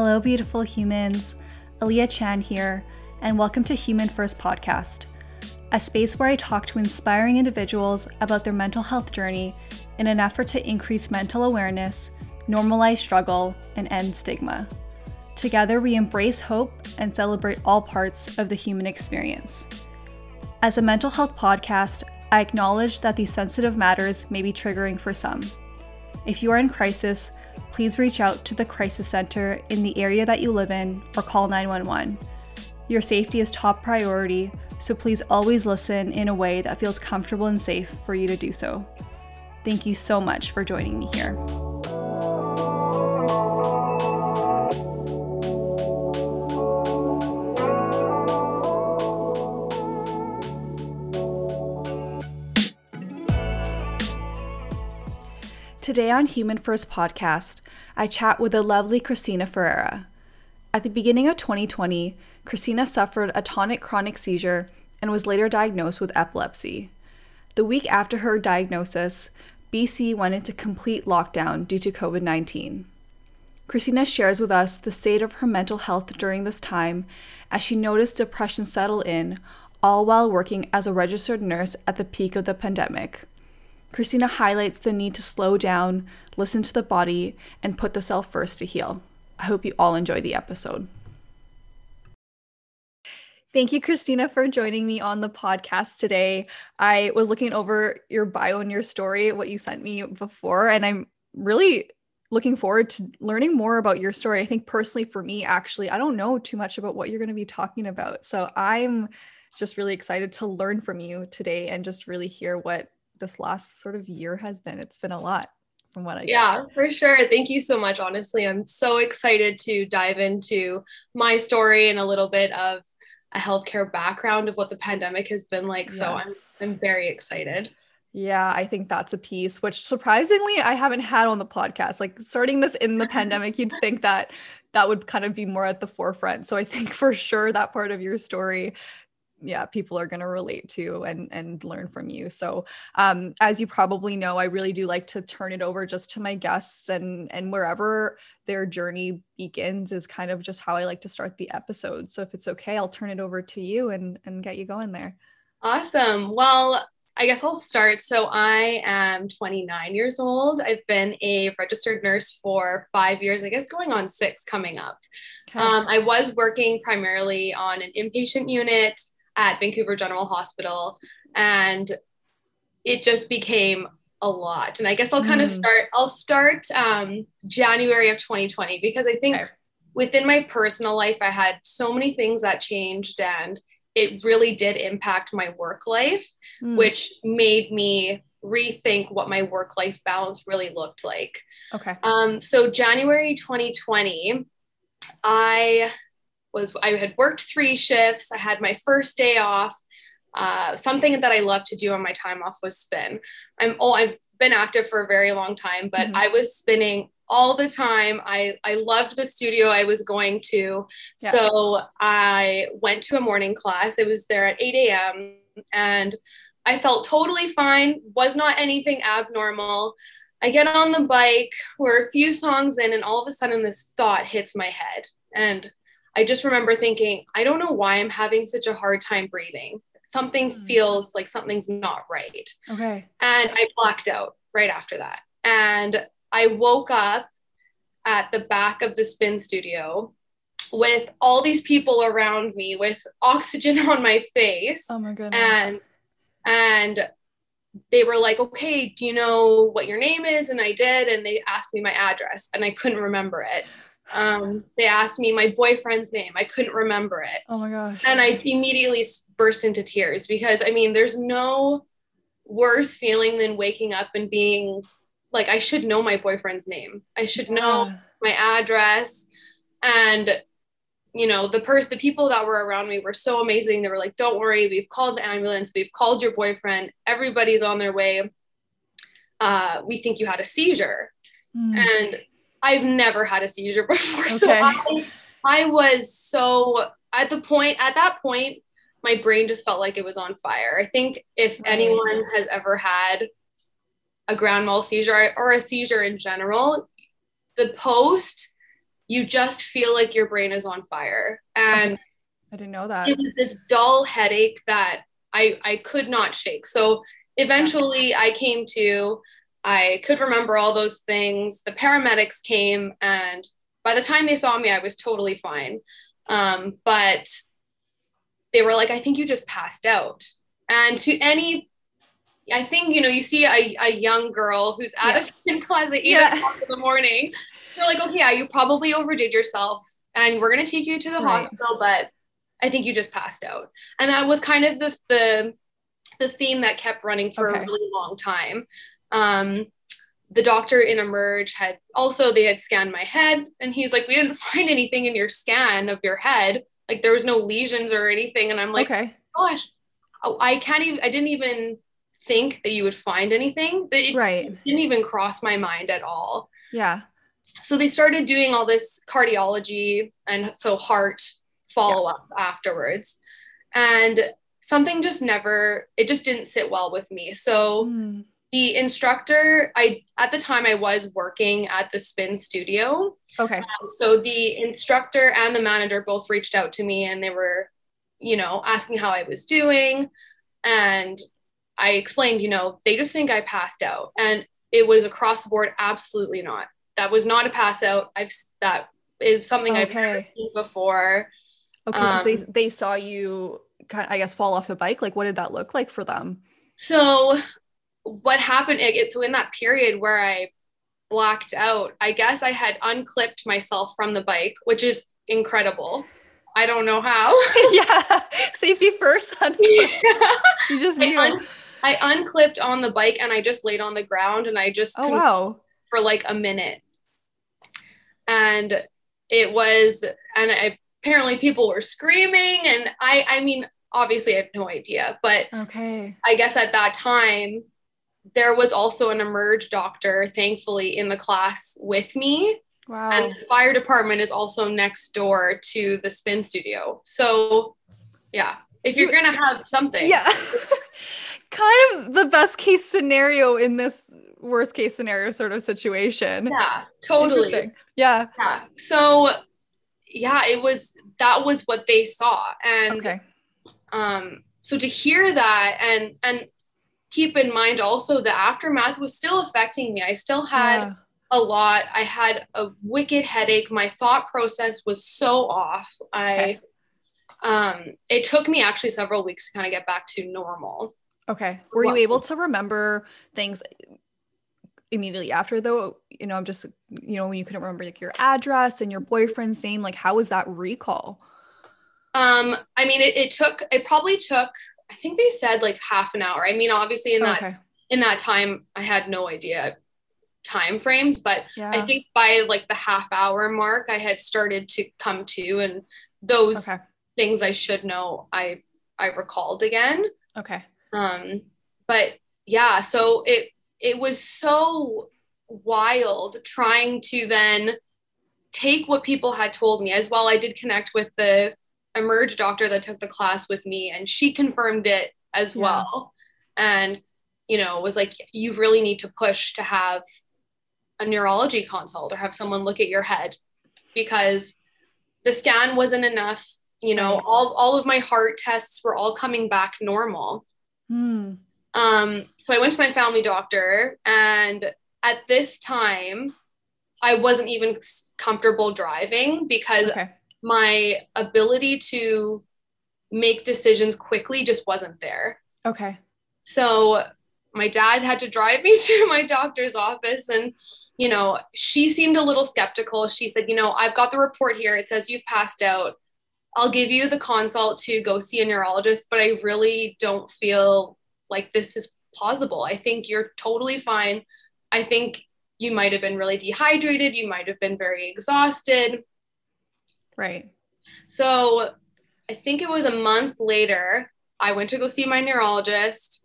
Hello, beautiful humans. Aaliyah Chan here, and welcome to Human First Podcast, a space where I talk to inspiring individuals about their mental health journey in an effort to increase mental awareness, normalize struggle, and end stigma. Together, we embrace hope and celebrate all parts of the human experience. As a mental health podcast, I acknowledge that these sensitive matters may be triggering for some. If you are in crisis, please reach out to the crisis center in the area that you live in or call 911. Your safety is top priority, so please always listen in a way that feels comfortable and safe for you to do so. Thank you so much for joining me here. Today on Human First Podcast, I chat with the lovely Christina Ferreira. At the beginning of 2020, Christina suffered a tonic clonic seizure and was later diagnosed with epilepsy. The week after her diagnosis, BC went into complete lockdown due to COVID 19. Christina shares with us the state of her mental health during this time as she noticed depression settle in, all while working as a registered nurse at the peak of the pandemic. Christina highlights the need to slow down, listen to the body, and put the self first to heal. I hope you all enjoy the episode. Thank you, Christina, for joining me on the podcast today. I was looking over your bio and your story, what you sent me before, and I'm really looking forward to learning more about your story. I think personally for me, actually, I don't know too much about what you're going to be talking about. So I'm just really excited to learn from you today and just really hear what this last sort of year has been. It's been a lot from what I Yeah, get. for sure. Thank you so much. Honestly, I'm so excited to dive into my story and a little bit of a healthcare background of what the pandemic has been like. So yes. I'm I'm very excited. Yeah, I think that's a piece which surprisingly I haven't had on the podcast. Like starting this in the pandemic, you'd think that that would kind of be more at the forefront. So I think for sure that part of your story yeah people are going to relate to and and learn from you so um as you probably know i really do like to turn it over just to my guests and and wherever their journey begins is kind of just how i like to start the episode so if it's okay i'll turn it over to you and and get you going there awesome well I guess I'll start. So I am 29 years old. I've been a registered nurse for five years, I guess going on six coming up. Okay. Um, I was working primarily on an inpatient unit at Vancouver General Hospital. And it just became a lot. And I guess I'll kind mm. of start, I'll start um, January of 2020 because I think okay. within my personal life, I had so many things that changed and it really did impact my work life, mm. which made me rethink what my work life balance really looked like. Okay. Um, so January 2020, I was I had worked three shifts. I had my first day off. Uh, something that I love to do on my time off was spin. I'm oh I've been active for a very long time, but mm-hmm. I was spinning all the time. I I loved the studio I was going to, yeah. so I went to a morning class. It was there at 8 a.m. and I felt totally fine. Was not anything abnormal. I get on the bike. We're a few songs in, and all of a sudden, this thought hits my head, and I just remember thinking, I don't know why I'm having such a hard time breathing. Something mm. feels like something's not right. Okay. And I blacked out right after that. And I woke up at the back of the spin studio with all these people around me with oxygen on my face. Oh my goodness. And and they were like, okay, do you know what your name is? And I did. And they asked me my address and I couldn't remember it um, they asked me my boyfriend's name. I couldn't remember it. Oh my gosh. And I immediately burst into tears because I mean, there's no worse feeling than waking up and being like, I should know my boyfriend's name. I should know my address. And you know, the person, the people that were around me were so amazing. They were like, "Don't worry, we've called the ambulance. We've called your boyfriend. Everybody's on their way. Uh, we think you had a seizure." Mm. And I've never had a seizure before. Okay. So I, I was so at the point, at that point, my brain just felt like it was on fire. I think if anyone has ever had a grand mal seizure or a seizure in general, the post you just feel like your brain is on fire. And. I didn't know that. It was this dull headache that I, I could not shake. So eventually I came to, I could remember all those things. The paramedics came, and by the time they saw me, I was totally fine. Um, but they were like, I think you just passed out. And to any, I think, you know, you see a, a young girl who's at yeah. a spin class at 8 yeah. o'clock in the morning. They're like, okay, yeah, you probably overdid yourself and we're going to take you to the right. hospital, but I think you just passed out. And that was kind of the, the, the theme that kept running for okay. a really long time. Um, the doctor in Emerge had also they had scanned my head and he's like, we didn't find anything in your scan of your head. Like there was no lesions or anything. And I'm like, okay. gosh, oh, I can't even I didn't even think that you would find anything. It, right. Didn't even cross my mind at all. Yeah. So they started doing all this cardiology and so heart follow up yeah. afterwards. And something just never, it just didn't sit well with me. So mm. The instructor, I, at the time I was working at the spin studio. Okay. Um, so the instructor and the manager both reached out to me and they were, you know, asking how I was doing. And I explained, you know, they just think I passed out. And it was across the board, absolutely not. That was not a pass out. I've that is something okay. I've never seen before. Okay, um, they they saw you kind of, I guess fall off the bike. Like, what did that look like for them? So, what happened? It, so in that period where I blacked out, I guess I had unclipped myself from the bike, which is incredible. I don't know how. yeah, safety first. yeah. You just knew. I, un- I, unclipped on the bike and I just laid on the ground and I just oh wow for like a minute, and it was and I apparently people were screaming and I I mean obviously I have no idea but okay I guess at that time there was also an emerge doctor thankfully in the class with me. Wow. And the fire department is also next door to the spin studio. So yeah if you're gonna have something. Yeah. Kind of the best case scenario in this worst case scenario sort of situation. Yeah totally. Yeah. Yeah. So yeah, it was that was what they saw. And okay. um so to hear that and and keep in mind also the aftermath was still affecting me. I still had yeah. a lot. I had a wicked headache. My thought process was so off. I um it took me actually several weeks to kind of get back to normal. Okay. Were you able to remember things immediately after though you know i'm just you know when you couldn't remember like your address and your boyfriend's name like how was that recall um i mean it, it took it probably took i think they said like half an hour i mean obviously in that okay. in that time i had no idea time frames but yeah. i think by like the half hour mark i had started to come to and those okay. things i should know i i recalled again okay um but yeah so it it was so wild trying to then take what people had told me as well. I did connect with the emerge doctor that took the class with me, and she confirmed it as yeah. well. And, you know, was like, you really need to push to have a neurology consult or have someone look at your head because the scan wasn't enough. You know, all, all of my heart tests were all coming back normal. Hmm. Um, so I went to my family doctor, and at this time, I wasn't even comfortable driving because okay. My ability to make decisions quickly just wasn't there. Okay. So my dad had to drive me to my doctor's office and you know she seemed a little skeptical she said you know i've got the report here it says you've passed out i'll give you the consult to go see a neurologist but i really don't feel like this is plausible. I think you're totally fine. I think you might have been really dehydrated. You might have been very exhausted. Right. So I think it was a month later, I went to go see my neurologist.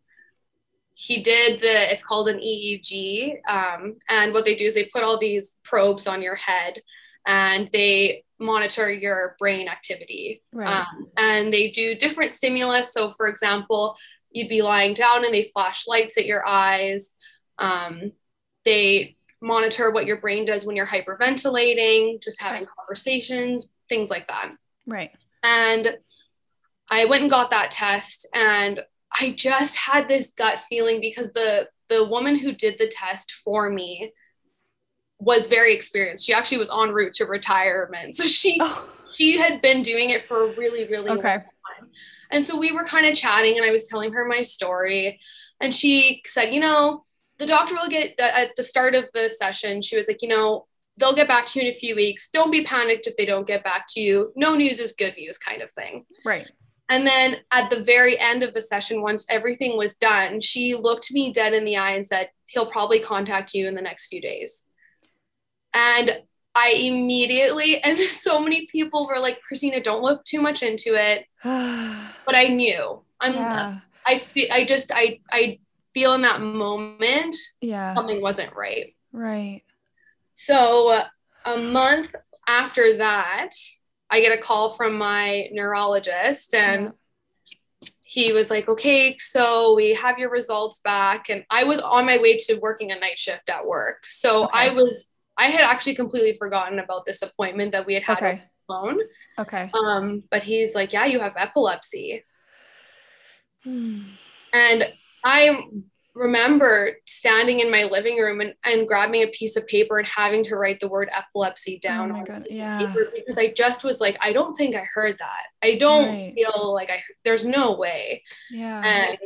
He did the, it's called an EEG. Um, and what they do is they put all these probes on your head and they monitor your brain activity. Right. Um, and they do different stimulus. So, for example, you'd be lying down and they flash lights at your eyes. Um, they monitor what your brain does when you're hyperventilating, just having conversations, things like that. Right. And I went and got that test and I just had this gut feeling because the the woman who did the test for me was very experienced. She actually was en route to retirement. So she oh. she had been doing it for a really, really okay. long time. And so we were kind of chatting and I was telling her my story. And she said, you know, the doctor will get at the start of the session, she was like, you know, they'll get back to you in a few weeks. Don't be panicked if they don't get back to you. No news is good news, kind of thing. Right. And then at the very end of the session, once everything was done, she looked me dead in the eye and said, He'll probably contact you in the next few days. And I immediately, and so many people were like, Christina, don't look too much into it. but I knew. I'm yeah. I feel I just I I feel in that moment yeah something wasn't right. Right. So a month after that, I get a call from my neurologist and yeah. he was like, okay, so we have your results back. And I was on my way to working a night shift at work. So okay. I was, I had actually completely forgotten about this appointment that we had had okay. on phone. Okay. Um, but he's like, yeah, you have epilepsy. and I remember standing in my living room and, and grabbing a piece of paper and having to write the word epilepsy oh down oh on yeah. paper because I just was like, I don't think I heard that. I don't right. feel like I there's no way. Yeah. And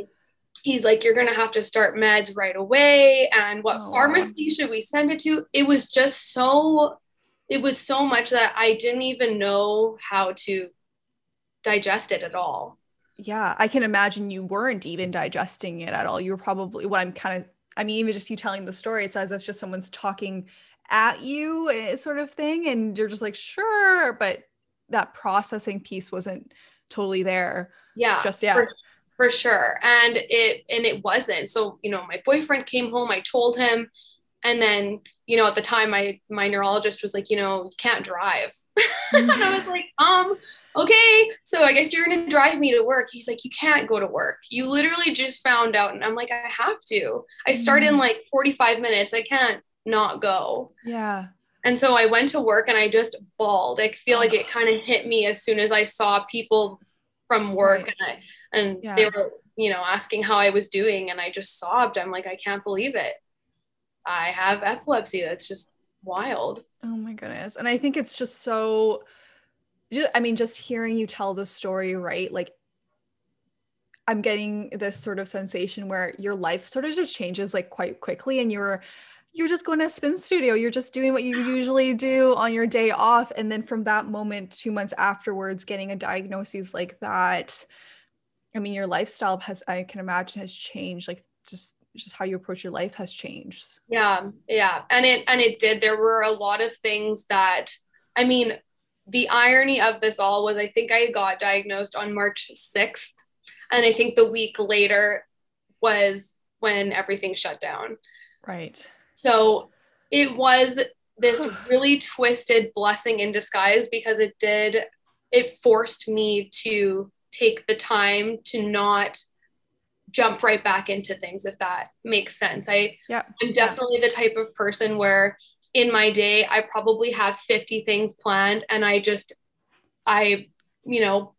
he's like, You're gonna have to start meds right away. And what oh, pharmacy wow. should we send it to? It was just so it was so much that I didn't even know how to digest it at all yeah, I can imagine you weren't even digesting it at all. You were probably what I'm kind of I mean, even just you telling the story, it's as if just someone's talking at you, eh, sort of thing, and you're just like, sure, but that processing piece wasn't totally there. Yeah, just yeah, for, for sure. And it and it wasn't. So you know, my boyfriend came home. I told him, and then you know, at the time, my my neurologist was like, you know, you can't drive, and I was like, um okay, so I guess you're going to drive me to work. He's like, you can't go to work. You literally just found out. And I'm like, I have to. I start in mm-hmm. like 45 minutes. I can't not go. Yeah. And so I went to work and I just bawled. I feel like it kind of hit me as soon as I saw people from work right. and, I, and yeah. they were, you know, asking how I was doing. And I just sobbed. I'm like, I can't believe it. I have epilepsy. That's just wild. Oh my goodness. And I think it's just so just, I mean, just hearing you tell the story, right? Like, I'm getting this sort of sensation where your life sort of just changes like quite quickly, and you're you're just going to spin studio. You're just doing what you usually do on your day off, and then from that moment, two months afterwards, getting a diagnosis like that. I mean, your lifestyle has, I can imagine, has changed. Like, just just how you approach your life has changed. Yeah, yeah, and it and it did. There were a lot of things that, I mean, the irony of this all was I think I got diagnosed on March 6th. And I think the week later was when everything shut down. Right. So it was this really twisted blessing in disguise because it did, it forced me to take the time to not jump right back into things if that makes sense. I yeah. I'm definitely yeah. the type of person where in my day, I probably have 50 things planned and I just, I, you know,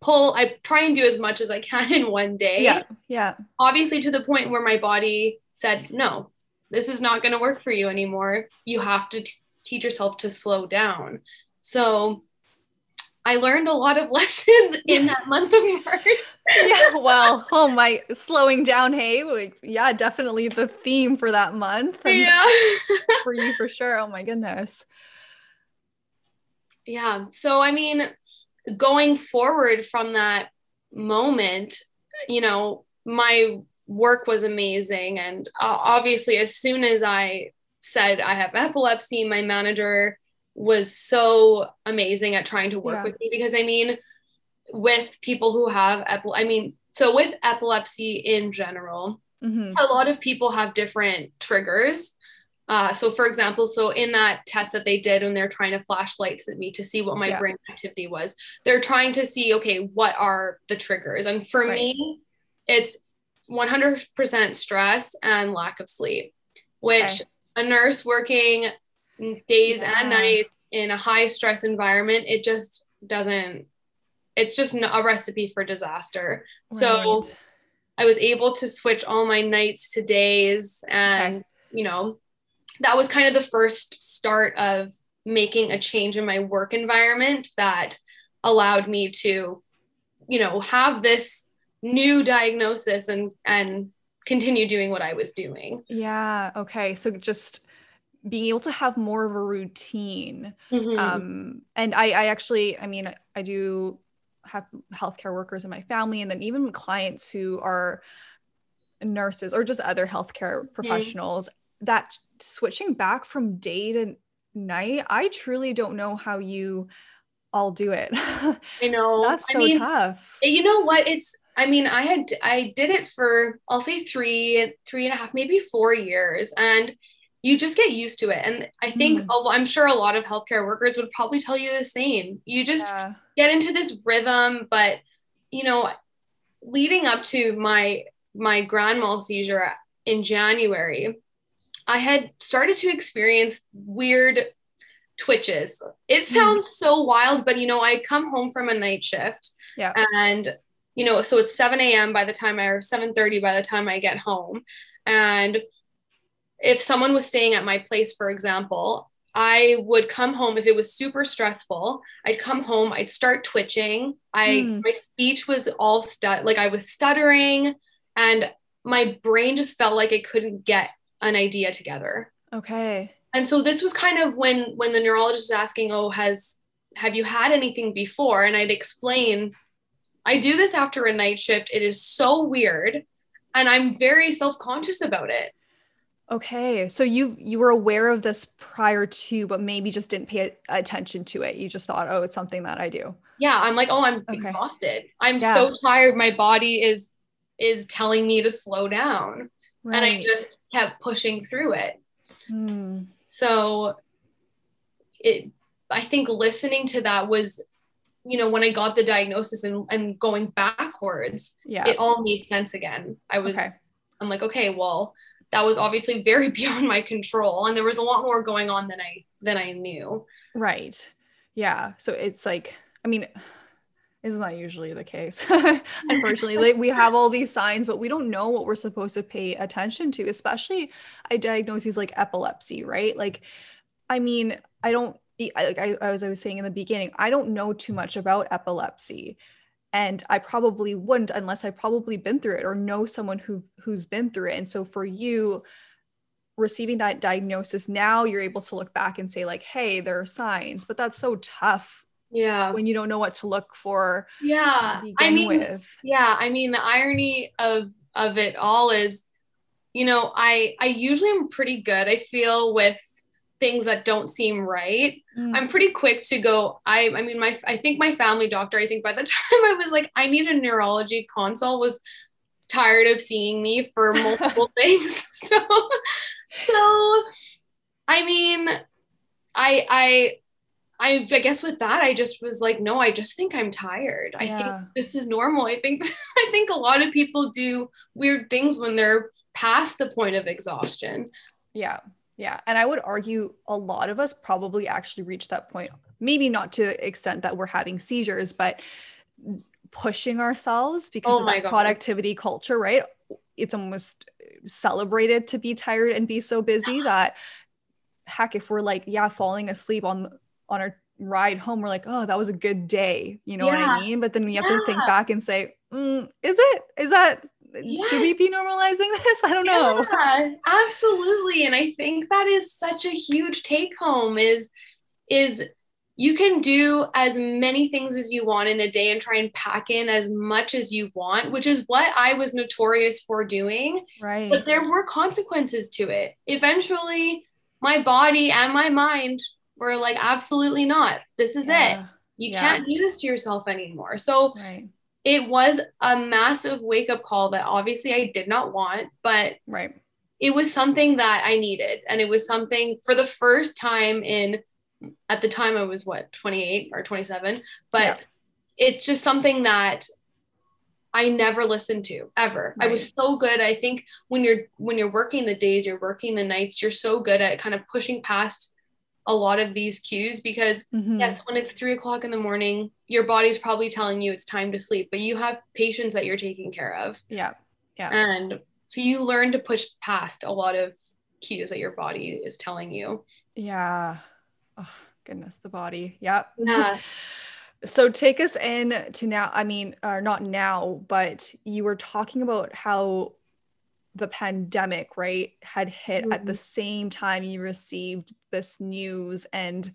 pull, I try and do as much as I can in one day. Yeah. Yeah. Obviously, to the point where my body said, no, this is not going to work for you anymore. You have to t- teach yourself to slow down. So I learned a lot of lessons in that month of March. yeah, well, oh my, slowing down, hey, yeah, definitely the theme for that month. yeah, for you for sure. Oh my goodness. Yeah. So I mean, going forward from that moment, you know, my work was amazing, and uh, obviously, as soon as I said I have epilepsy, my manager was so amazing at trying to work yeah. with me because I mean, with people who have epilepsy, I mean, so with epilepsy in general, mm-hmm. a lot of people have different triggers. Uh, so, for example, so in that test that they did when they're trying to flash lights at me to see what my yeah. brain activity was, they're trying to see, okay, what are the triggers? And for right. me, it's 100% stress and lack of sleep, which okay a nurse working days Yeah. and nights in a high stress environment, it just doesn't, it's just a recipe for disaster. So I was able to switch all my nights to days. And, Okay. you know, that was kind of the first start of making a change in my work environment that allowed me to, you know, have this new diagnosis and, and continue doing what I was doing. Yeah. Okay. So just being able to have more of a routine. Mhm. Um, and I, I actually, I mean, I do have healthcare workers in my family, and then even clients who are nurses or just other healthcare professionals. That switching back from day to night, I truly don't know how you all do it. I know. That's I so mean, tough. you know what it's i mean i had i did it for i'll say three three and a half maybe four years and you just get used to it and i think Mm. a i'm sure a lot of healthcare workers would probably tell you the same you just Yeah. get into this rhythm but you know leading up to my my grand mal seizure in january i had started to experience weird twitches it sounds so wild but you know i'd come home from a night shift Yeah. and you know so it's 7 a.m by the time i or 7.30 by the time i get home and if someone was staying at my place for example i would come home if it was super stressful. I'd come home i'd start twitching. I Hmm. my speech was all stut like i was stuttering and my brain just felt like it couldn't get an idea together. Okay. and so this was kind of when when the neurologist was asking oh has have you had anything before? And i'd explain i do this after a night shift. It is so weird and i'm very self-conscious about it Okay. So you you were aware of this prior to, but maybe just didn't pay attention to it. You just thought, oh, it's something that I do. yeah i'm like oh i'm Okay. exhausted i'm Yeah. so tired my body is is telling me to slow down and i just kept pushing through it Hmm. so it i think listening to that was you know when i got the diagnosis and, and going backwards Yeah. it all made sense again i was Okay. i'm like okay well that was obviously very beyond my control and there was a lot more going on than i than i knew Right. Yeah. So it's like, I mean, isn't that usually the case? Unfortunately, like we have all these signs, but we don't know what we're supposed to pay attention to, especially I diagnoses like epilepsy, right? Like, I mean, I don't, like I, as I was saying in the beginning, I don't know too much about epilepsy. And I probably wouldn't unless i've probably been through it or know someone who who's been through it. And so for you, receiving that diagnosis now you're able to look back and say like hey there are signs but that's so tough yeah. when you don't know what to look for yeah. i mean with. yeah. I mean the irony of of it all is you know i i usually am pretty good i feel with things that don't seem right Mm, i'm pretty quick to go i i mean my i think my family doctor i think by the time i was like i need a neurology consult was tired of seeing me for multiple things so so i mean i i I, I guess with that, I just was like, no, I just think I'm tired. I think this is normal. I think I think a lot of people do weird things when they're past the point of exhaustion. yeah yeah and i would argue a lot of us probably actually reach that point. Maybe not to the extent that we're having seizures but pushing ourselves because Oh of that God. productivity culture right? It's almost celebrated to be tired and be so busy that heck if we're like yeah falling asleep on on our ride home we're like oh that was a good day. You know what i mean? But then you have to think back and say mm, is it? Is that should we be normalizing this i don't know Yeah, absolutely. And I think that is such a huge take home is is you can do as many things as you want in a day and try and pack in as much as you want, which is what I was notorious for doing. right But there were consequences to it. Eventually, my body and my mind were like, absolutely not. This is it. You Yeah. can't do this to yourself anymore. So right it was a massive wake up call that obviously I did not want, but right it was something that I needed. And it was something for the first time in, at the time I was what, 28 or 27. But Yeah. it's just something that I never listened to ever. Right. I was so good. I think when you're when you're working the days, you're working the nights, you're so good at kind of pushing past a lot of these cues because mm-hmm. yes, when it's three o'clock in the morning, your body's probably telling you it's time to sleep, but you have patients that you're taking care of. Yeah. Yeah. And so you learn to push past a lot of cues that your body is telling you. Yeah. Oh goodness, the body. Yep. Yeah. so take us in to now. I mean, uh, not now, but you were talking about how the pandemic, right, had hit mm-hmm. at the mm-hmm. same time you received this news. And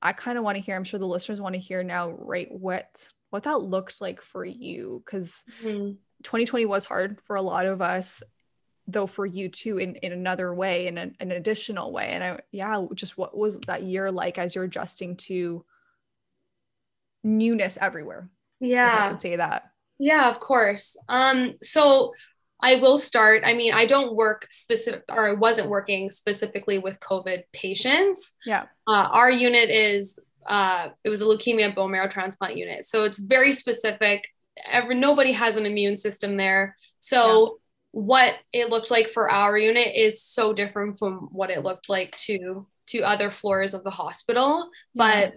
I kind of want to hear, I'm sure the listeners want to hear now, right, what what that looked like for you. because mm-hmm. 2020 was hard for a lot of us, though for you too, in, in another way, in an, an additional way. And I yeah, just what was that year like as you're adjusting to newness everywhere? Yeah. I can say that. Yeah, of course. Um, so I will start. I mean, I don't work specific or I wasn't working specifically with COVID patients. Yeah. Uh, our unit is uh, it was a leukemia bone marrow transplant unit, so it's very specific. Every nobody has an immune system there, so. Yeah. What it looked like for our unit is so different from what it looked like to to other floors of the hospital, yeah. but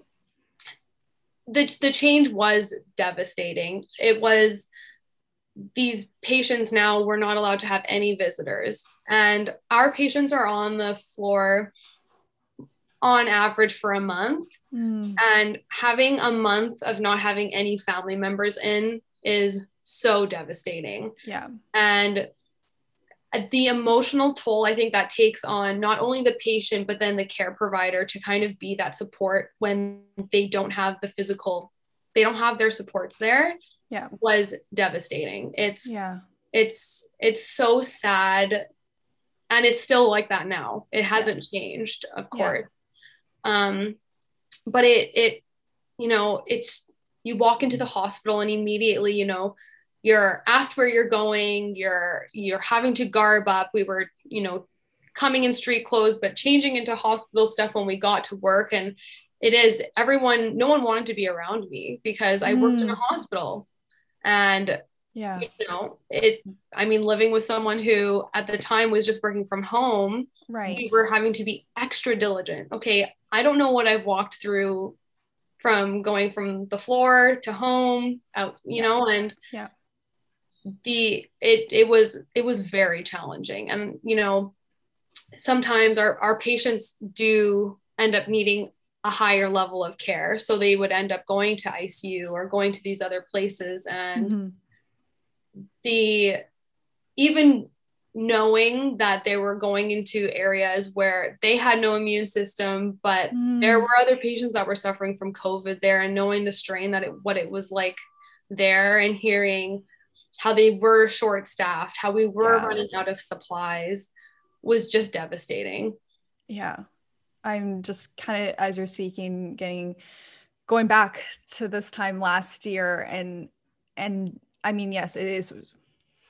the the change was devastating. It was these patients now were not allowed to have any visitors. And our patients are on the floor on average for a month. Mm. And having a month of not having any family members in is so devastating. Yeah. And the emotional toll I think that takes on not only the patient, but then the care provider to kind of be that support when they don't have the physical, they don't have their supports there yeah. was devastating. It's yeah. it's it's so sad. And it's still like that now. It hasn't yeah. changed of course. Yeah. um but it it you know it's you walk into the hospital and immediately you know you're asked where you're going. You're you're having to garb up. We were you know coming in street clothes but changing into hospital stuff when we got to work. And it is everyone no one wanted to be around me because i worked in a mm. hospital and yeah, you know, it, I mean, living with someone who at the time was just working from home, right? We were having to be extra diligent. Okay, I don't know what I've walked through from going from the floor to home out, you yeah. know, and yeah, the, it, it was, it was very challenging. And, you know, sometimes our, our patients do end up needing a higher level of care. So they would end up going to ICU or going to these other places. And mm-hmm. the even knowing that they were going into areas where they had no immune system, but mm. there were other patients that were suffering from COVID there and knowing the strain that it what it was like there and hearing how they were short staffed, how we were yeah. running out of supplies was just devastating. Yeah. I'm just kind of as you're speaking, getting going back to this time last year and and I mean, yes, it is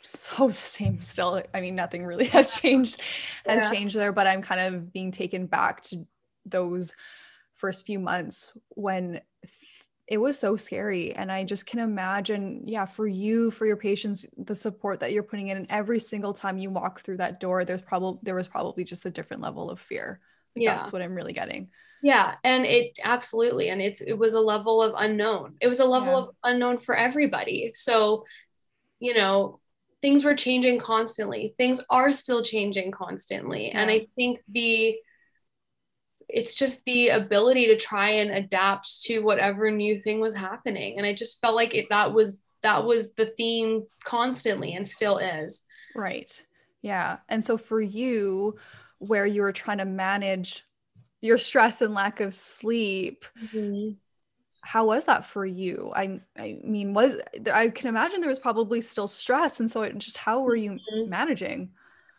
so the same still. I mean, nothing really has changed has yeah. changed there, but I'm kind of being taken back to those first few months when it was so scary and i just can imagine yeah for you for your patients the support that you're putting in and every single time you walk through that door there's probably there was probably just a different level of fear like yeah. That's what I'm really getting. Yeah. And it absolutely. And it's, it was a level of unknown. It was a level yeah. of unknown for everybody. So, you know, things were changing constantly. Things are still changing constantly. Yeah. And I think the, it's just the ability to try and adapt to whatever new thing was happening. And I just felt like it, that was, that was the theme constantly and still is. Right. Yeah. And so for you, where you were trying to manage your stress and lack of sleep. Mm-hmm. How was that for you? I I mean, was I can imagine there was probably still stress, and so it, just how were you mm-hmm. managing?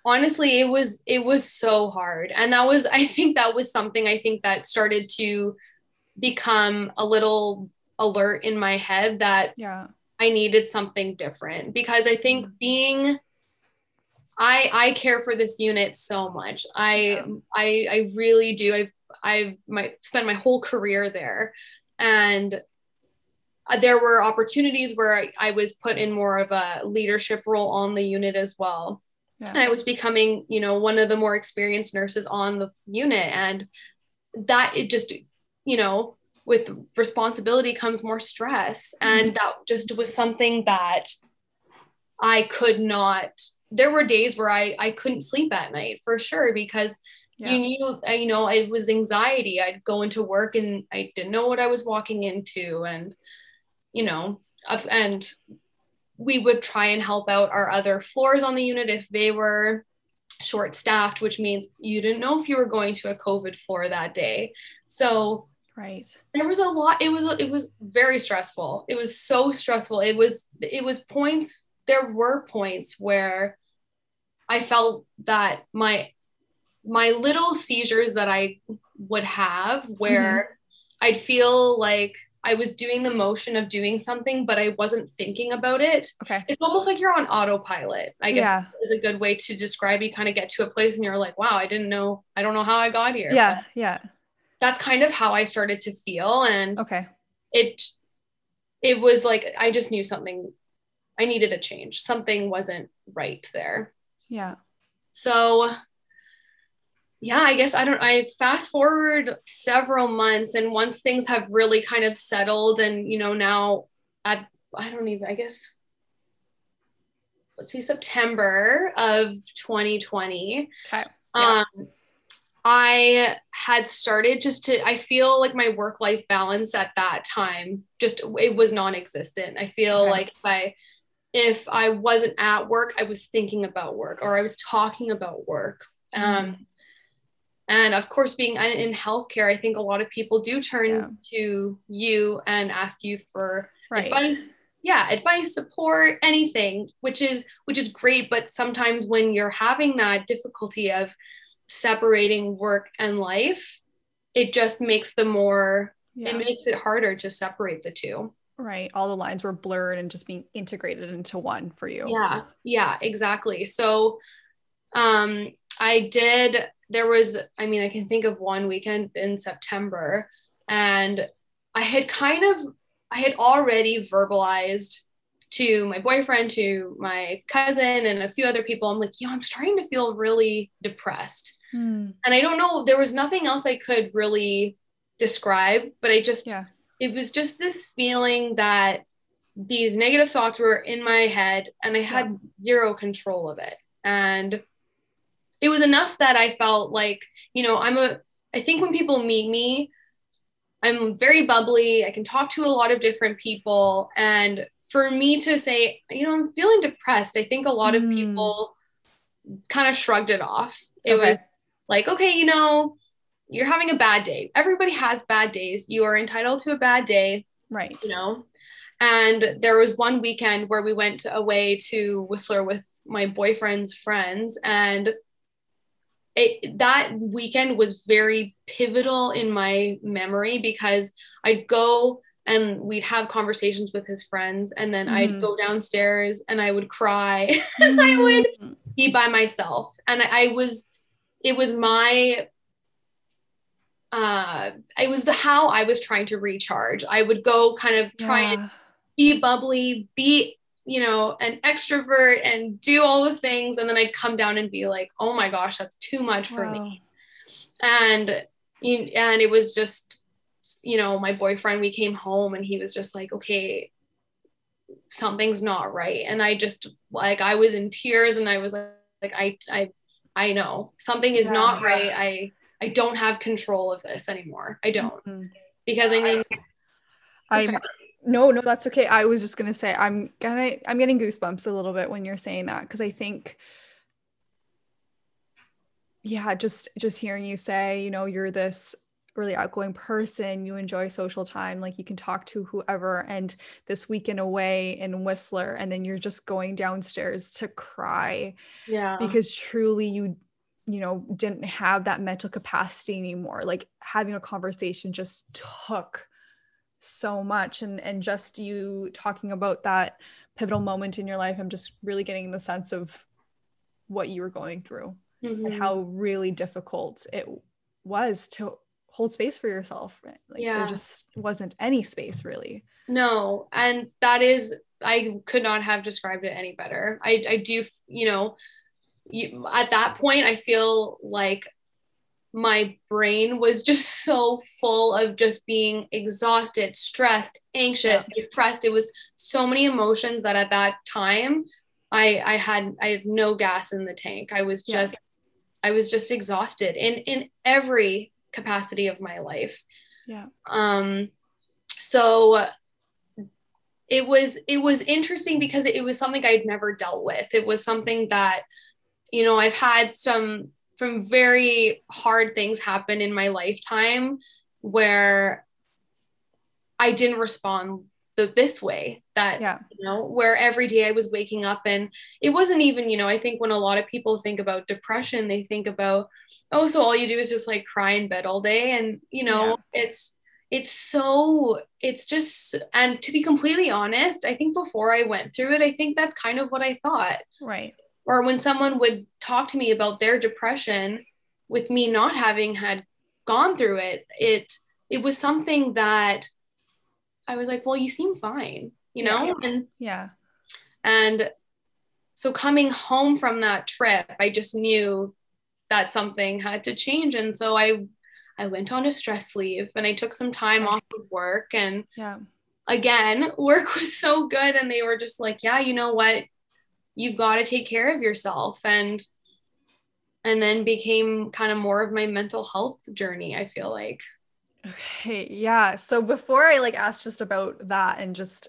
Honestly, it was it was so hard, and that was I think that was something I think that started to become a little alert in my head that yeah I needed something different because I think mm-hmm. being I I care for this unit so much. I yeah. I I really do. I've I've my spent my whole career there, and uh, there were opportunities where I, I, was put in more of a leadership role on the unit as well. Yeah. And I was becoming, you know, one of the more experienced nurses on the unit. And that it just, you know, with responsibility comes more stress. Mm-hmm. And that just was something that I could not, there were days where I, I couldn't sleep at night for sure because yeah. you knew you know it was anxiety. I'd go into work and i didn't know what i was walking into and you know and we would try and help out our other floors on the unit if they were short staffed which means you didn't know if you were going to a covid floor that day. So right. there was a lot it was it was very stressful. It was so stressful. It was it was points there were points where i felt that my my little seizures that I would have where mm-hmm. I'd feel like I was doing the motion of doing something, but I wasn't thinking about it. Okay. It's almost like you're on autopilot, I guess yeah. is a good way to describe you kind of get to a place and you're like, wow, I didn't know, I don't know how I got here. Yeah. Yeah. That's kind of how I started to feel. And okay. It it was like I just knew something I needed a change. Something wasn't right there. Yeah. So yeah, I guess I don't, I fast forward several months and once things have really kind of settled and, you know, now at, I don't even, I guess, let's see, September of 2020. Okay. Yeah. Um, I had started just to, I feel like my work life balance at that time just, it was non existent. I feel okay. like if I, if I wasn't at work, I was thinking about work or I was talking about work. Um, mm and of course, being in healthcare, I think a lot of people do turn yeah. to you and ask you for right. advice. Yeah, advice, support, anything, which is which is great. But sometimes when you're having that difficulty of separating work and life, it just makes the more yeah. it makes it harder to separate the two. Right. All the lines were blurred and just being integrated into one for you. Yeah. Yeah, exactly. So um I did there was, I mean, I can think of one weekend in September, and I had kind of, I had already verbalized to my boyfriend, to my cousin, and a few other people. I'm like, yo, I'm starting to feel really depressed. Hmm. And I don't know, there was nothing else I could really describe, but I just, yeah. It was just this feeling that these negative thoughts were in my head and I had yeah. zero control of it. And it was enough that I felt like, you know, I'm a, I think when people meet me, I'm very bubbly. I can talk to a lot of different people. And for me to say, you know, I'm feeling depressed, I think a lot mm. of people kind of shrugged it off. It okay. was like, okay, you know, you're having a bad day. Everybody has bad days. You are entitled to a bad day. Right. You know, and there was one weekend where we went away to Whistler with my boyfriend's friends and it, that weekend was very pivotal in my memory because I'd go and we'd have conversations with his friends and then mm. I'd go downstairs and I would cry and I would mm-hmm. be by myself and I, I was it was my uh it was the how I was trying to recharge. I would go kind of try yeah. and be bubbly, be you know, an extrovert and do all the things. And then I'd come down and be like, oh my gosh, that's too much for wow. me. And, and it was just, you know, my boyfriend, we came home and he was just like, okay, something's not right. And I just like, I was in tears and I was like, like I, I, I know something is yeah. not right. I, I don't have control of this anymore. I don't. Mm-hmm. Because I mean, I, no, no, that's okay. I was just gonna say I'm gonna I'm getting goosebumps a little bit when you're saying that because I think yeah, just just hearing you say, you know, you're this really outgoing person, you enjoy social time, like you can talk to whoever, and this weekend away in Whistler, and then you're just going downstairs to cry. Yeah. Because truly you you know didn't have that mental capacity anymore like having a conversation just took so much and and just you talking about that pivotal moment in your life i'm just really getting the sense of what you were going through mm-hmm. and how really difficult it was to hold space for yourself. Right? Like Yeah. there just wasn't any space really. No, and that is I could not have described it any better. I I do, you know, you, at that point I feel like my brain was just so full of just being exhausted, stressed, anxious, depressed. It was so many emotions that at that time I I had I had no gas in the tank. I was Yeah. just I was just exhausted in in every capacity of my life. Yeah. Um so it was it was interesting because it was something I'd never dealt with. It was something that you know, I've had some some very hard things happen in my lifetime where I didn't respond the this way that Yeah. you know where every day I was waking up and it wasn't even you know I think when a lot of people think about depression they think about oh so all you do is just like cry in bed all day and you know it's it's so it's just and to be completely honest I think before I went through it I think that's kind of what I thought Right. Or when someone would talk to me about their depression with me not having had gone through it it it was something that i was like well you seem fine you know and Yeah. and so coming home from that trip i just knew that something had to change and so i i went on a stress leave and i took some time off of work and Yeah. again, work was so good. And they were just like, yeah, you know what? You've got to take care of yourself. And and then became kind of more of my mental health journey, I feel like. Okay, yeah. So before I like asked just about that and just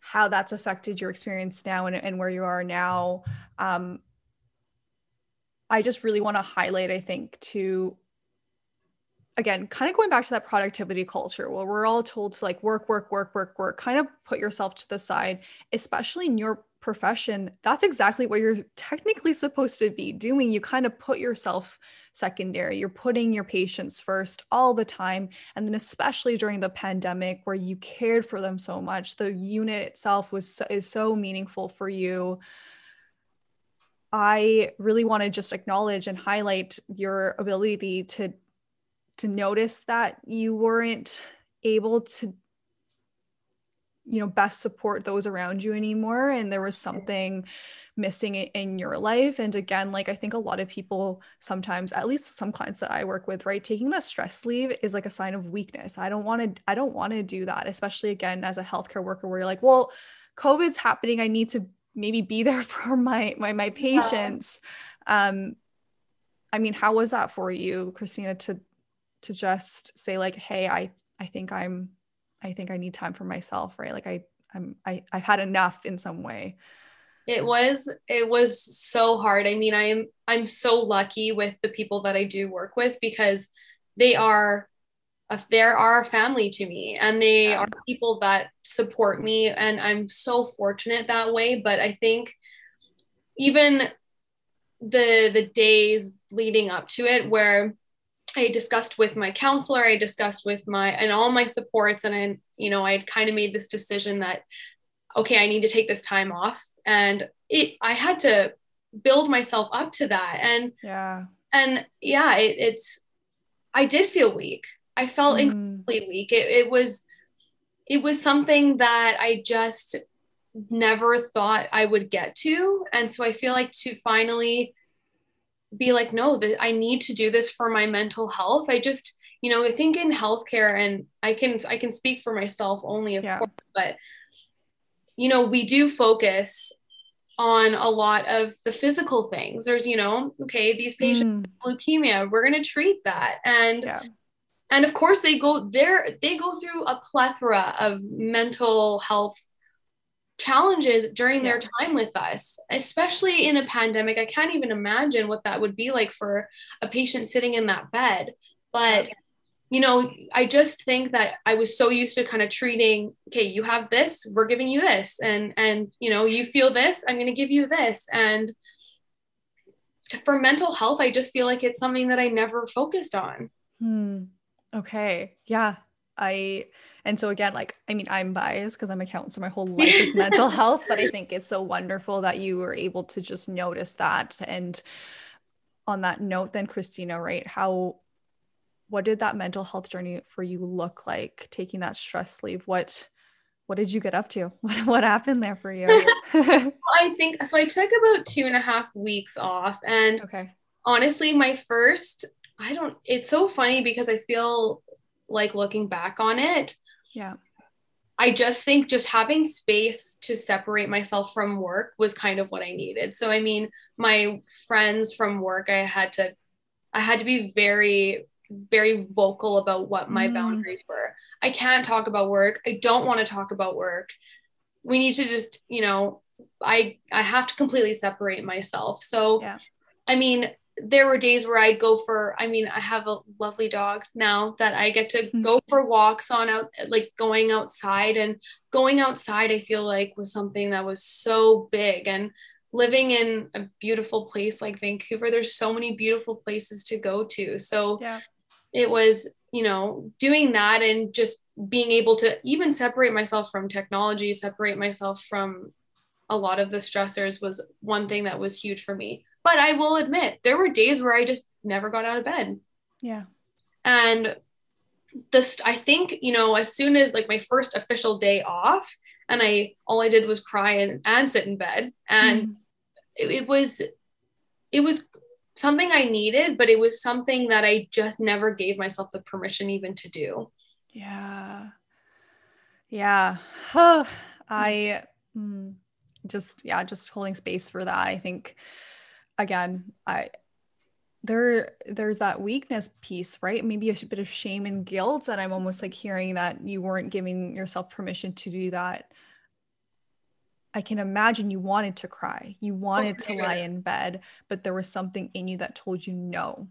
how that's affected your experience now and, and where you are now, um, I just really want to highlight, I think, to again, kind of going back to that productivity culture where we're all told to like work, work, work, work, work, kind of put yourself to the side, especially in your profession. That's exactly what you're technically supposed to be doing. You kind of put yourself secondary. You're putting your patients first all the time. And then especially during the pandemic where you cared for them so much, the unit itself was is so meaningful for you. I really want to just acknowledge and highlight your ability to to notice that you weren't able to you know best support those around you anymore and there was something missing in your life and again like i think a lot of people sometimes at least some clients that i work with right taking a stress leave is like a sign of weakness. I don't want to i don't want to do that especially again as a healthcare worker where you're like well covid's happening i need to maybe be there for my my my patients. Um i mean how was that for you christina to to just say like hey i i think i'm i think i need time for myself right like i i'm I, i've had enough in some way It was it was so hard. I mean, I am I'm so lucky with the people that I do work with because they are a, there are a family to me and they Yeah. are people that support me and I'm so fortunate that way, but I think even the the days leading up to it where I discussed with my counselor, I discussed with my and all my supports and I you know, I had kind of made this decision that okay, I need to take this time off and it I had to build myself up to that and yeah and yeah, it, it's I did feel weak. I felt Mm, incredibly weak. It, it was it was something that I just never thought I would get to. And so I feel like to finally be like, no, that I need to do this for my mental health. I just, you know, I think in healthcare and I can I can speak for myself only, of Yeah. course, but you know, we do focus on a lot of the physical things. There's, you know, okay, these patients mm, leukemia we're going to treat that and yeah and of course they go there they go through a plethora of mental health challenges during their time with us especially in a pandemic i can't even imagine what that would be like for a patient sitting in that bed but you know i just think that i was so used to kind of treating okay you have this we're giving you this and and you know you feel this i'm going to give you this and for mental health i just feel like it's something that i never focused on Hmm. Okay. Yeah. I, and so again, like, I mean, I'm biased because I'm a counselor. My whole life is mental health, but I think it's so wonderful that you were able to just notice that. And on that note, then, Christina, right? How, what did that mental health journey for you look like taking that stress leave? What what did you get up to? What, what happened there for you? I think so. I took about two and a half weeks off. And okay. honestly, my first, I don't, it's so funny because I feel like looking back on it. Yeah. I just think just having space to separate myself from work was kind of what I needed. So, I mean, my friends from work, I had to, I had to be very very vocal about what my mm. boundaries were. I can't talk about work. I don't want to talk about work. We need to just, you know, I I have to completely separate myself. So yeah. I mean, there were days where I'd go for I mean, I have a lovely dog now that I get to mm-hmm. go for walks on out like going outside and going outside I feel like was something that was so big and living in a beautiful place like Vancouver, there's so many beautiful places to go to. So yeah it was you know doing that and just being able to even separate myself from technology separate myself from a lot of the stressors was one thing that was huge for me but i will admit there were days where i just never got out of bed yeah and this i think you know as soon as like my first official day off and i all i did was cry and, and sit in bed and mm. it, it was it was something I needed, but it was something that I just never gave myself the permission even to do. Yeah. Yeah. I mm, just, yeah, just holding space for that. I think, again, I, there there's that weakness piece right maybe a bit of shame and guilt and i'm almost like hearing that you weren't giving yourself permission to do that I can imagine you wanted to cry. You wanted to lie in bed, but there was something in you that told you no.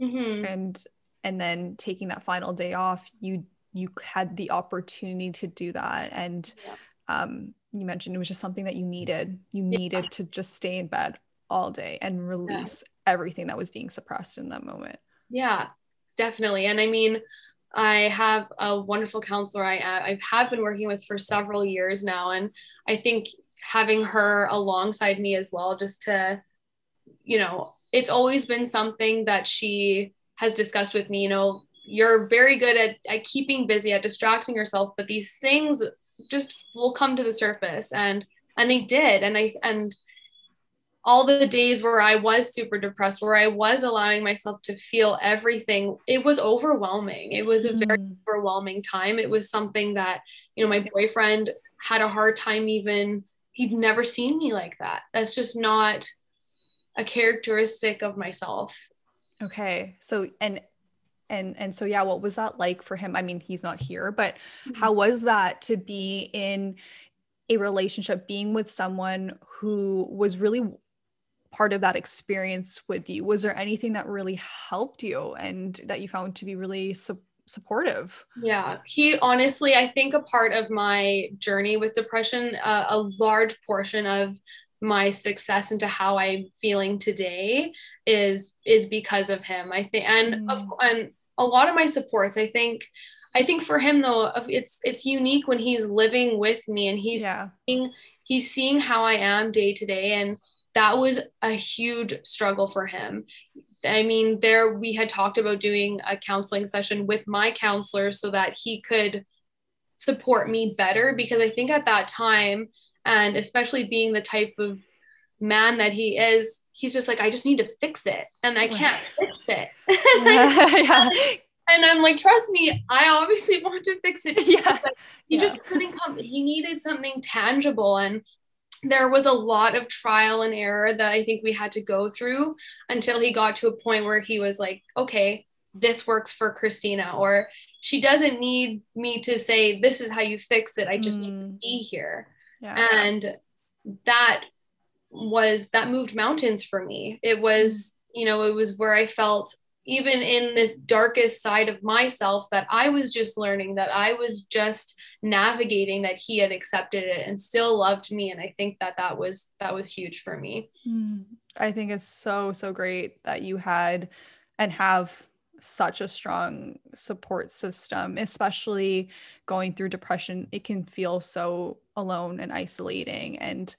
Mm-hmm. And and then taking that final day off, you you had the opportunity to do that. And yeah. um, you mentioned it was just something that you needed. You needed yeah. to just stay in bed all day and release yeah. everything that was being suppressed in that moment. Yeah, definitely. And I mean, I have a wonderful counselor I, uh, I have been working with for several years now. And I think having her alongside me as well, just to, you know, it's always been something that she has discussed with me, you know, you're very good at, at keeping busy, at distracting yourself, but these things just will come to the surface. And and they did. And I and all the days where I was super depressed, where I was allowing myself to feel everything, it was overwhelming. It was a very mm. overwhelming time. It was something that, you know, my boyfriend had a hard time even he'd never seen me like that. That's just not a characteristic of myself. Okay. So and and and so yeah, what was that like for him? I mean, he's not here, but mm-hmm. how was that to be in a relationship being with someone who was really part of that experience with you? Was there anything that really helped you and that you found to be really su- supportive. Yeah, he honestly, I think a part of my journey with depression, uh, a large portion of my success into how I'm feeling today is is because of him. I think, and mm. of, and a lot of my supports. I think, I think for him though, it's it's unique when he's living with me and he's yeah. seeing he's seeing how I am day to day and that was a huge struggle for him. I mean, there we had talked about doing a counseling session with my counselor so that he could support me better because I think at that time, and especially being the type of man that he is, he's just like, I just need to fix it and I can't fix it. yeah. And I'm like, trust me, I obviously want to fix it. Too, yeah. he yeah. just couldn't come. He needed something tangible. And there was a lot of trial and error that I think we had to go through until he got to a point where he was like, okay, this works for Christina, or she doesn't need me to say, this is how you fix it. I just mm. need to mm. be here. Yeah. And that was, that moved mountains for me. It was, mm. you know, it was where I felt even in this darkest side of myself that I was just learning, that I was just navigating, that he had accepted it and still loved me. And I think that that was that was huge for me. Hmm. I think it's so so great that you had and have such a strong support system, especially going through depression. It can feel so alone and isolating. And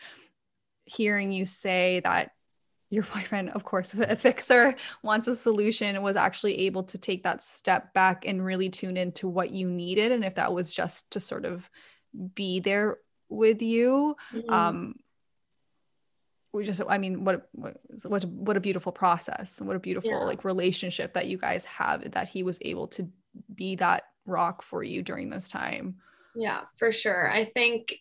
hearing you say that your boyfriend, of course, a fixer wants a solution, was actually able to take that step back and really tune into what you needed. And if that was just to sort of be there with you, mm-hmm. um, we just i mean what what what a beautiful process and what a beautiful yeah. like relationship that you guys have that he was able to be that rock for you during this time yeah for sure i think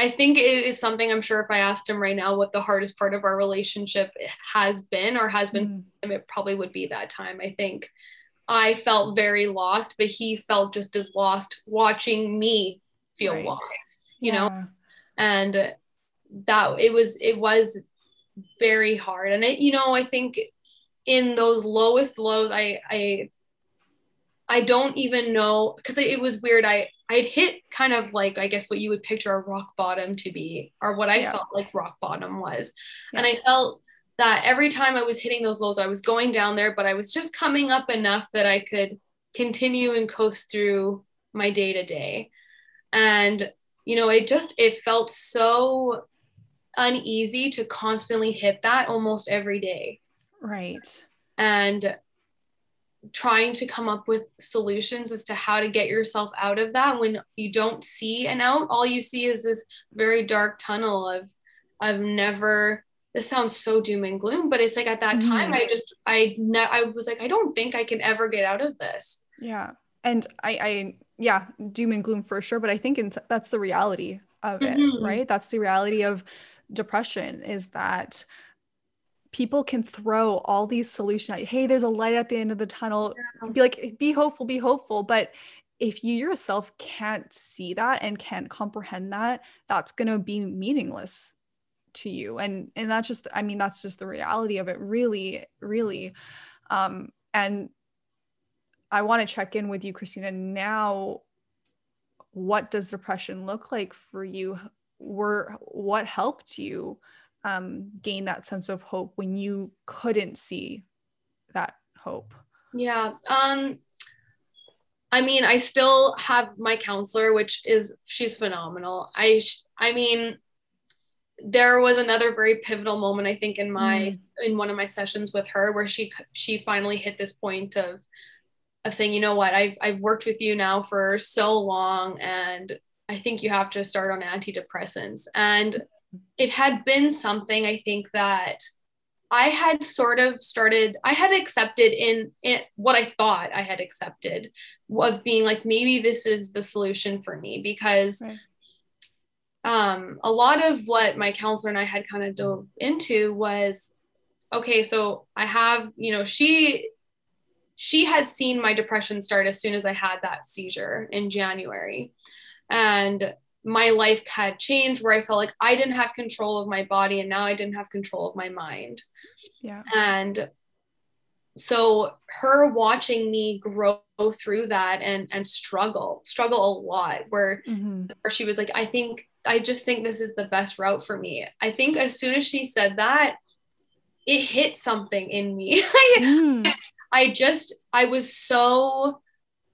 i think it is something i'm sure if i asked him right now what the hardest part of our relationship has been or has been mm. it probably would be that time i think i felt very lost but he felt just as lost watching me feel right. lost you yeah. know and that it was it was very hard and it you know i think in those lowest lows i i i don't even know because it, was weird i i'd hit kind of like i guess what you would picture a rock bottom to be or what i yeah. felt like rock bottom was yeah. and i felt that every time i was hitting those lows i was going down there but i was just coming up enough that i could continue and coast through my day to day and you know it just it felt so uneasy to constantly hit that almost every day. Right. And trying to come up with solutions as to how to get yourself out of that when you don't see an out all you see is this very dark tunnel of i've never this sounds so doom and gloom but it's like at that mm-hmm. time i just i ne- i was like i don't think i can ever get out of this yeah and i i yeah doom and gloom for sure but i think in, that's the reality of it mm-hmm. right that's the reality of depression is that people can throw all these solutions at, hey there's a light at the end of the tunnel. Yeah. be like be hopeful be hopeful. But if you yourself can't see that and can't comprehend that that's going to be meaningless to you. And and that's just i mean that's just the reality of it really really. Um and i want to check in with you christina now what does depression look like for you? Were what helped you um, gain that sense of hope when you couldn't see that hope yeah um i mean i still have my counselor which is she's phenomenal i i mean there was another very pivotal moment i think in my mm. in one of my sessions with her where she she finally hit this point of of saying you know what i've i've worked with you now for so long and I think you have to start on antidepressants. And it had been something I think that I had sort of started, I had accepted in, in what I thought I had accepted of being like, maybe this is the solution for me because right. um, a lot of what my counselor and I had kind of dove into was okay, so I have, you know, she she had seen my depression start as soon as I had that seizure in January and my life had changed where I felt like I didn't have control of my body and now I didn't have control of my mind. Yeah. And so her watching me grow through that and and struggle, struggle a lot where, mm-hmm. where she was like, I think I just think this is the best route for me. I think as soon as she said that, it hit something in me. mm. I just I was so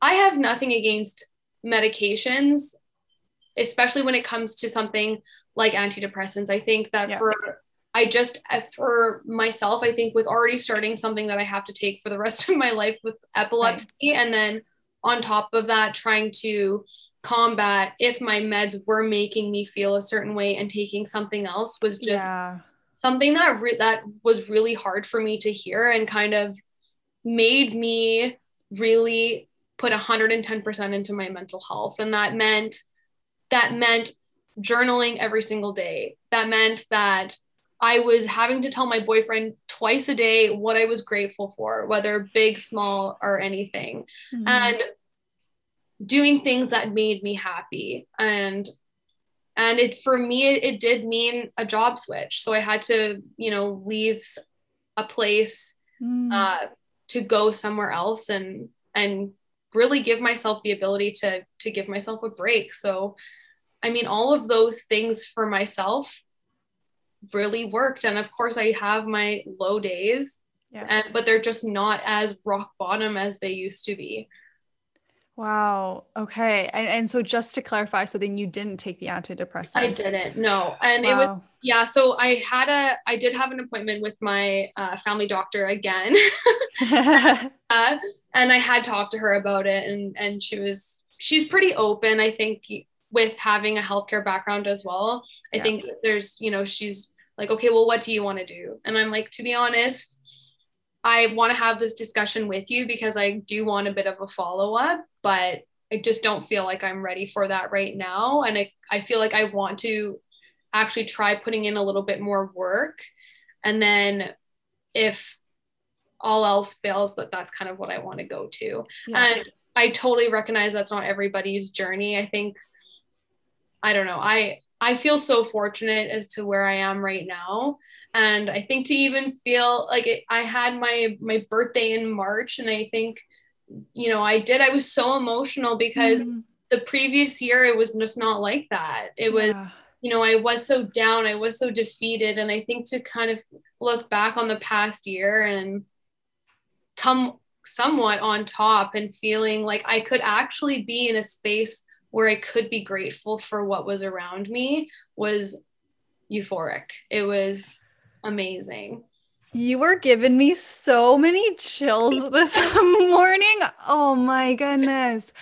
I have nothing against medications especially when it comes to something like antidepressants. I think that yeah. for I just uh, for myself, I think with already starting something that I have to take for the rest of my life with epilepsy, right. and then on top of that, trying to combat if my meds were making me feel a certain way and taking something else was just yeah. something that re- that was really hard for me to hear and kind of made me really put 110% into my mental health and that meant that meant journaling every single day. That meant that I was having to tell my boyfriend twice a day what I was grateful for, whether big, small, or anything. Mm-hmm. And doing things that made me happy. And and it for me it, it did mean a job switch. So I had to, you know, leave a place mm. uh, to go somewhere else and and really give myself the ability to to give myself a break. So I mean, all of those things for myself really worked. And of course, I have my low days, yeah. and, but they're just not as rock bottom as they used to be. Wow. Okay. And, and so just to clarify, so then you didn't take the antidepressants? I didn't. No. And wow. it was yeah. So I had a I did have an appointment with my uh, family doctor again, uh, and I had talked to her about it, and and she was she's pretty open. I think with having a healthcare background as well. I yeah. think there's you know she's like okay, well, what do you want to do? And I'm like to be honest. I want to have this discussion with you because I do want a bit of a follow up, but I just don't feel like I'm ready for that right now. And I, I feel like I want to actually try putting in a little bit more work. And then if all else fails, that that's kind of what I want to go to. Yeah. And I totally recognize that's not everybody's journey. I think, I don't know, I, I feel so fortunate as to where I am right now and i think to even feel like it, i had my my birthday in march and i think you know i did i was so emotional because mm-hmm. the previous year it was just not like that it was you know i was so down i was so defeated and i think to kind of look back on the past year and come somewhat on top and feeling like i could actually be in a space where i could be grateful for what was around me was euphoric it was amazing. You were giving me so many chills this morning. Oh my goodness.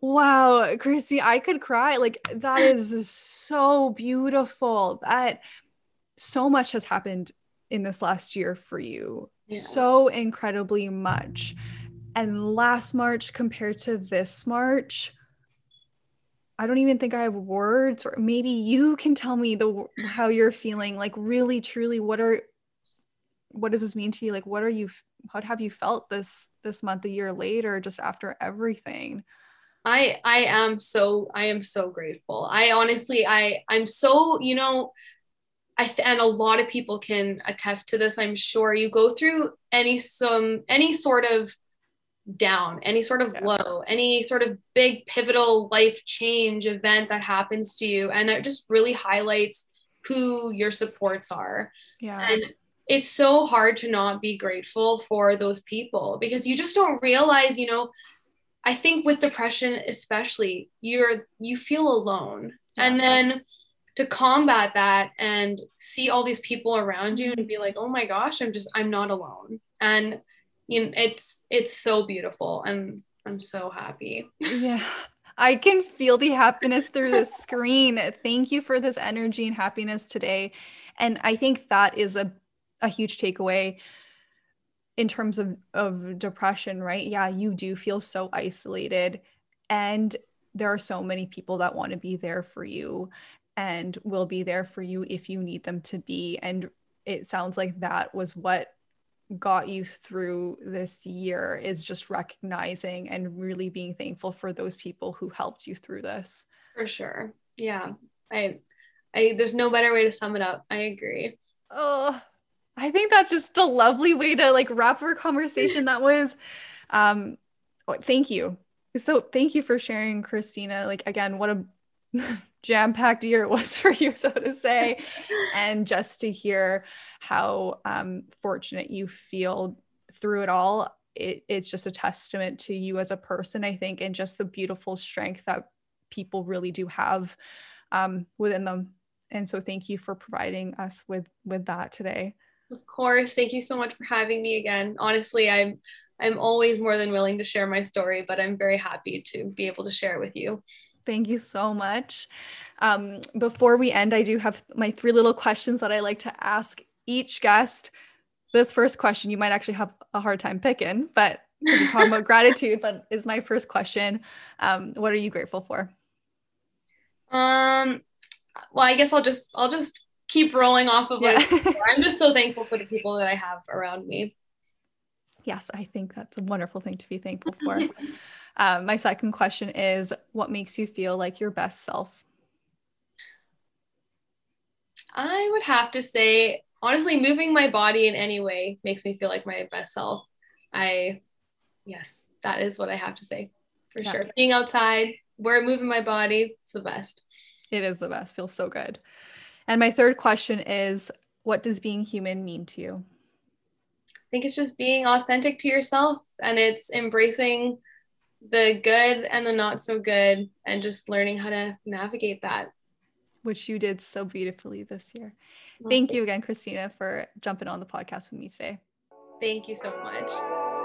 Wow, Christy, I could cry. Like that is so beautiful. That so much has happened in this last year for you. Yeah. So incredibly much. And last March compared to this March, I don't even think I have words or maybe you can tell me the how you're feeling like really truly what are what does this mean to you like what are you what have you felt this this month a year later just after everything I I am so I am so grateful. I honestly I I'm so, you know, I th- and a lot of people can attest to this, I'm sure. You go through any some any sort of down, any sort of yeah. low, any sort of big pivotal life change event that happens to you. And it just really highlights who your supports are. Yeah. And it's so hard to not be grateful for those people because you just don't realize, you know, I think with depression especially, you're you feel alone. Yeah. And then to combat that and see all these people around you and be like, "Oh my gosh, I'm just I'm not alone." And you know, it's it's so beautiful and I'm so happy. Yeah. I can feel the happiness through the screen. Thank you for this energy and happiness today. And I think that is a, a huge takeaway in terms of, of depression, right? Yeah, you do feel so isolated. And there are so many people that want to be there for you and will be there for you if you need them to be. And it sounds like that was what got you through this year is just recognizing and really being thankful for those people who helped you through this. For sure. Yeah. I I there's no better way to sum it up. I agree. Oh, I think that's just a lovely way to like wrap our conversation. That was um oh, thank you. So thank you for sharing, Christina. Like again, what a jam packed year it was for you, so to say. and just to hear how um, fortunate you feel through it all, it, it's just a testament to you as a person, I think, and just the beautiful strength that people really do have um, within them. And so, thank you for providing us with with that today. Of course, thank you so much for having me again. Honestly, I'm I'm always more than willing to share my story, but I'm very happy to be able to share it with you. Thank you so much. Um, before we end, I do have my three little questions that I like to ask each guest. This first question, you might actually have a hard time picking, but we talk about gratitude, but is my first question. Um, what are you grateful for? Um, well, I guess I'll just I'll just keep rolling off of yeah. I'm just so thankful for the people that I have around me. Yes, I think that's a wonderful thing to be thankful for. Um, my second question is what makes you feel like your best self? I would have to say, honestly, moving my body in any way makes me feel like my best self. I, yes, that is what I have to say for yeah. sure. Being outside, where I'm moving my body, it's the best. It is the best. Feels so good. And my third question is what does being human mean to you? I think it's just being authentic to yourself and it's embracing the good and the not so good, and just learning how to navigate that. Which you did so beautifully this year. Thank you again, Christina, for jumping on the podcast with me today. Thank you so much.